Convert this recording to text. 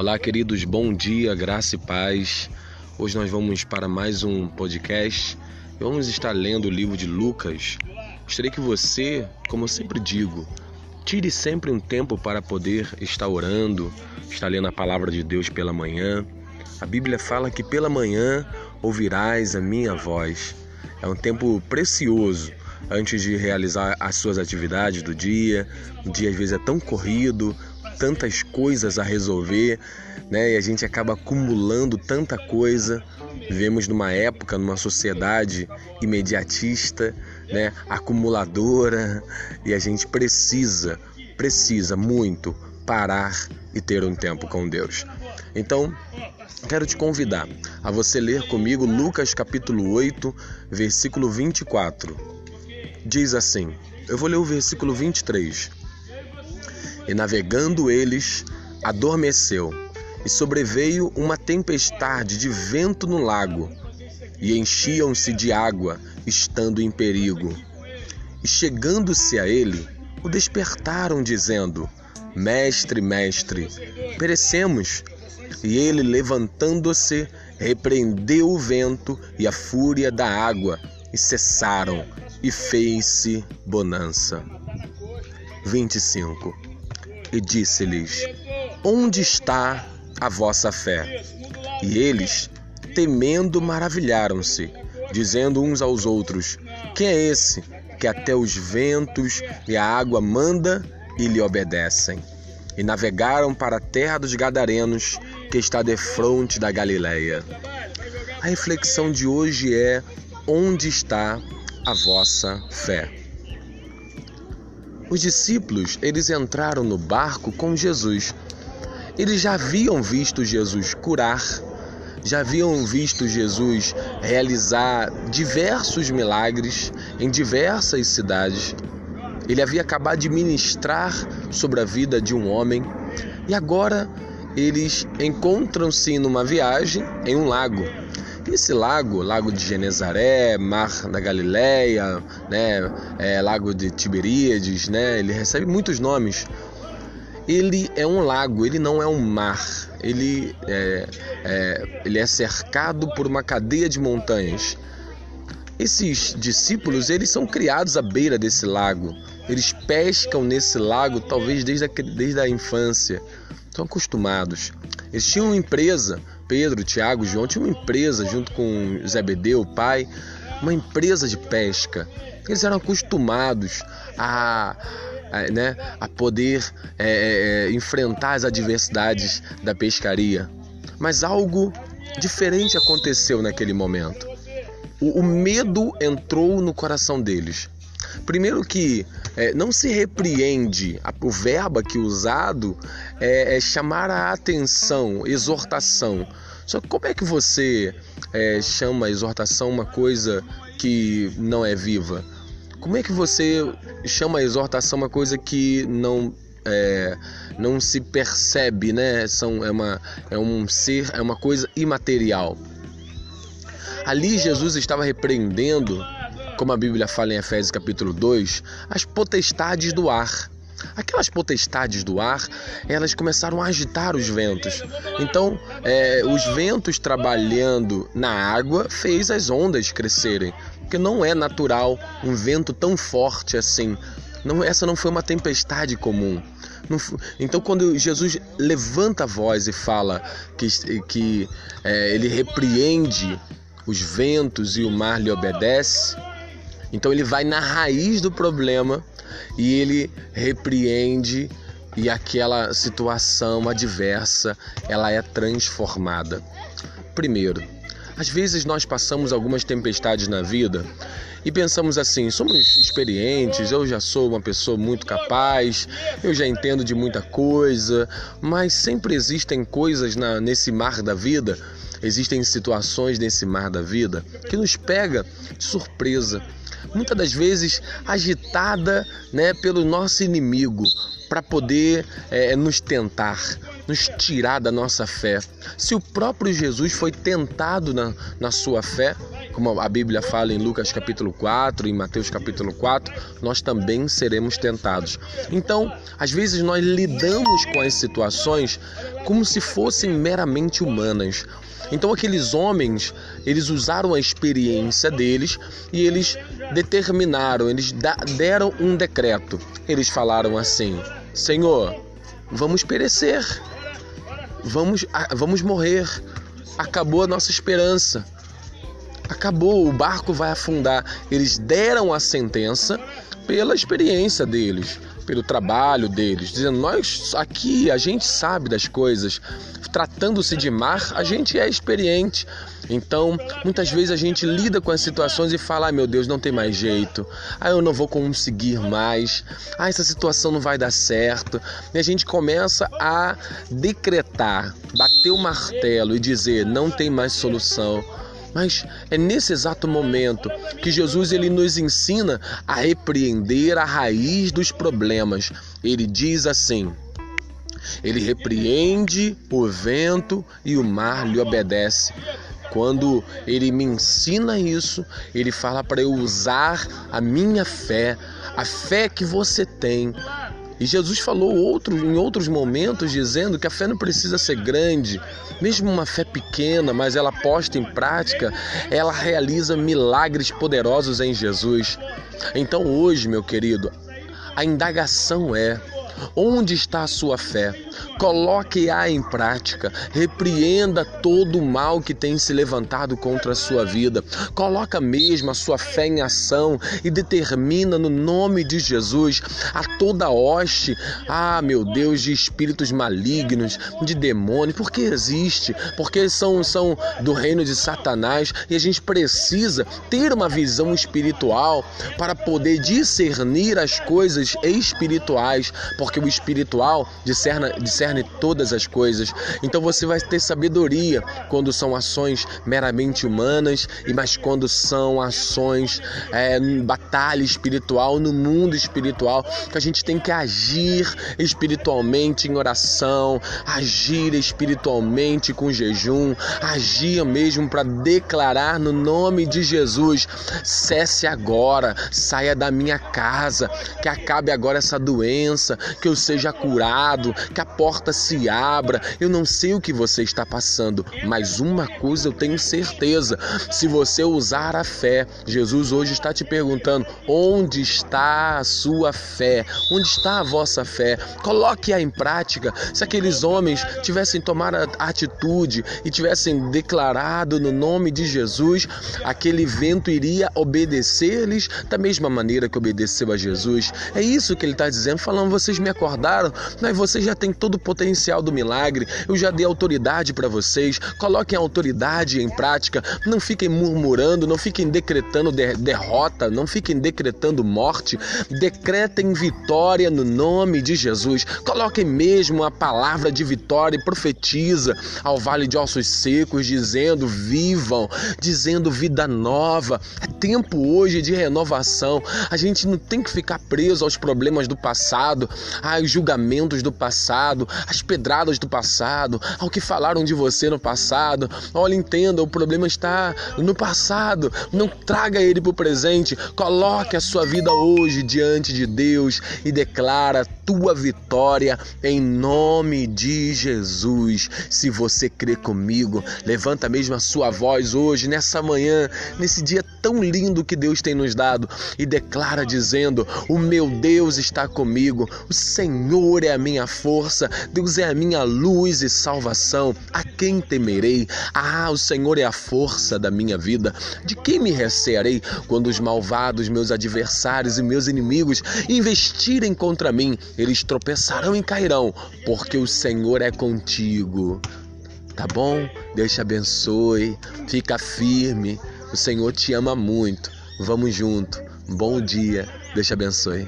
Olá, queridos, bom dia, graça e paz. Hoje nós vamos para mais um podcast. Vamos estar lendo o livro de Lucas. Gostaria que você, como eu sempre digo, tire sempre um tempo para poder estar orando, estar lendo a palavra de Deus pela manhã. A Bíblia fala que pela manhã ouvirás a minha voz. É um tempo precioso antes de realizar as suas atividades do dia. O dia às vezes é tão corrido, tantas coisas a resolver, né? E a gente acaba acumulando tanta coisa. Vivemos numa época, numa sociedade imediatista, né? Acumuladora, e a gente precisa, precisa muito parar e ter um tempo com Deus. Então, quero te convidar a você ler comigo Lucas capítulo 8, versículo 24. Diz assim: Eu vou ler o versículo 23. E navegando eles, adormeceu, e sobreveio uma tempestade de vento no lago, e enchiam-se de água, estando em perigo. E chegando-se a ele, o despertaram, dizendo: Mestre, mestre, perecemos. E ele, levantando-se, repreendeu o vento e a fúria da água, e cessaram, e fez-se bonança. 25 e disse-lhes: Onde está a vossa fé? E eles, temendo, maravilharam-se, dizendo uns aos outros: Quem é esse que até os ventos e a água manda e lhe obedecem? E navegaram para a terra dos Gadarenos, que está defronte da Galileia. A reflexão de hoje é: onde está a vossa fé? Os discípulos, eles entraram no barco com Jesus. Eles já haviam visto Jesus curar, já haviam visto Jesus realizar diversos milagres em diversas cidades. Ele havia acabado de ministrar sobre a vida de um homem e agora eles encontram-se numa viagem em um lago. Esse lago, Lago de Genezaré, Mar da Galileia, né, é, Lago de Tiberíades, né, ele recebe muitos nomes. Ele é um lago, ele não é um mar. Ele é, é, ele é cercado por uma cadeia de montanhas. Esses discípulos, eles são criados à beira desse lago. Eles pescam nesse lago talvez desde a, desde a infância. Estão acostumados. Eles tinham uma empresa Pedro, Tiago, João tinham uma empresa junto com Zebedeu, o pai, uma empresa de pesca. Eles eram acostumados a, a, né, a poder é, é, é, enfrentar as adversidades da pescaria. Mas algo diferente aconteceu naquele momento. O, o medo entrou no coração deles. Primeiro que é, não se repreende, o verbo aqui usado é, é chamar a atenção, exortação. Só que como é que você é, chama a exortação uma coisa que não é viva? Como é que você chama a exortação uma coisa que não é, não se percebe, né? São, é, uma, é um ser, é uma coisa imaterial. Ali Jesus estava repreendendo como a Bíblia fala em Efésios capítulo 2, as potestades do ar. Aquelas potestades do ar, elas começaram a agitar os ventos. Então, é, os ventos trabalhando na água fez as ondas crescerem, porque não é natural um vento tão forte assim. Não, essa não foi uma tempestade comum. então, quando Jesus levanta a voz e fala que, que é, ele repreende os ventos e o mar lhe obedece, então ele vai na raiz do problema e ele repreende e aquela situação adversa, ela é transformada. Primeiro, às vezes nós passamos algumas tempestades na vida e pensamos assim: somos experientes, eu já sou uma pessoa muito capaz, eu já entendo de muita coisa, mas sempre existem coisas na, nesse mar da vida, existem situações nesse mar da vida que nos pega de surpresa muitas das vezes agitada né, pelo nosso inimigo para poder é, nos tentar, nos tirar da nossa fé. Se o próprio Jesus foi tentado na, na sua fé, como a Bíblia fala em Lucas capítulo 4, em Mateus capítulo 4, nós também seremos tentados. Então, às vezes nós lidamos com as situações como se fossem meramente humanas. Então aqueles homens, eles usaram a experiência deles e eles determinaram, eles deram um decreto. Eles falaram assim: Senhor, vamos perecer, vamos, vamos morrer, acabou a nossa esperança, acabou, o barco vai afundar. Eles deram a sentença pela experiência deles, pelo trabalho deles, dizendo: Nós aqui, a gente sabe das coisas, tratando-se de mar, a gente é experiente. Então, muitas vezes a gente lida com as situações e fala: ai meu Deus, não tem mais jeito. Ah, eu não vou conseguir mais. Ah, essa situação não vai dar certo. E a gente começa a decretar, bater o martelo e dizer: não tem mais solução. Mas é nesse exato momento que Jesus ele nos ensina a repreender a raiz dos problemas. Ele diz assim: ele repreende o vento e o mar lhe obedece. Quando ele me ensina isso, ele fala para eu usar a minha fé, a fé que você tem. E Jesus falou outro, em outros momentos dizendo que a fé não precisa ser grande, mesmo uma fé pequena, mas ela posta em prática, ela realiza milagres poderosos em Jesus. Então hoje, meu querido, a indagação é: onde está a sua fé? Coloque-a em prática. Repreenda todo o mal que tem se levantado contra a sua vida. Coloca mesmo a sua fé em ação e determina no nome de Jesus a toda hoste, ah, meu Deus, de espíritos malignos, de demônios, porque existe, porque são são do reino de Satanás e a gente precisa ter uma visão espiritual para poder discernir as coisas espirituais, porque o espiritual discerne, discerne discerne todas as coisas. Então você vai ter sabedoria quando são ações meramente humanas e mas quando são ações é, batalha espiritual no mundo espiritual que a gente tem que agir espiritualmente em oração, agir espiritualmente com jejum, agir mesmo para declarar no nome de Jesus: cesse agora, saia da minha casa, que acabe agora essa doença, que eu seja curado, que a porta porta se abra. Eu não sei o que você está passando, mas uma coisa eu tenho certeza: se você usar a fé, Jesus hoje está te perguntando: onde está a sua fé? Onde está a vossa fé? Coloque-a em prática. Se aqueles homens tivessem tomado atitude e tivessem declarado no nome de Jesus, aquele vento iria obedecer-lhes da mesma maneira que obedeceu a Jesus. É isso que ele está dizendo, falando: vocês me acordaram, mas vocês já têm todo potencial do milagre. Eu já dei autoridade para vocês. Coloquem a autoridade em prática. Não fiquem murmurando, não fiquem decretando de derrota, não fiquem decretando morte. Decretem vitória no nome de Jesus. Coloquem mesmo a palavra de vitória e profetiza ao vale de ossos secos, dizendo: vivam, dizendo vida nova. Tempo hoje de renovação. A gente não tem que ficar preso aos problemas do passado, aos julgamentos do passado, as pedradas do passado, ao que falaram de você no passado. Olha, entenda, o problema está no passado. Não traga ele para o presente. Coloque a sua vida hoje diante de Deus e declara tua vitória em nome de Jesus. Se você crê comigo, levanta mesmo a sua voz hoje, nessa manhã, nesse dia tão lindo que Deus tem nos dado e declara dizendo: O meu Deus está comigo, o Senhor é a minha força, Deus é a minha luz e salvação. A quem temerei? Ah, o Senhor é a força da minha vida. De quem me recearei quando os malvados, meus adversários e meus inimigos investirem contra mim? Eles tropeçarão e cairão, porque o Senhor é contigo. Tá bom? Deus te abençoe. Fica firme. O Senhor te ama muito. Vamos junto. Bom dia. Deus te abençoe.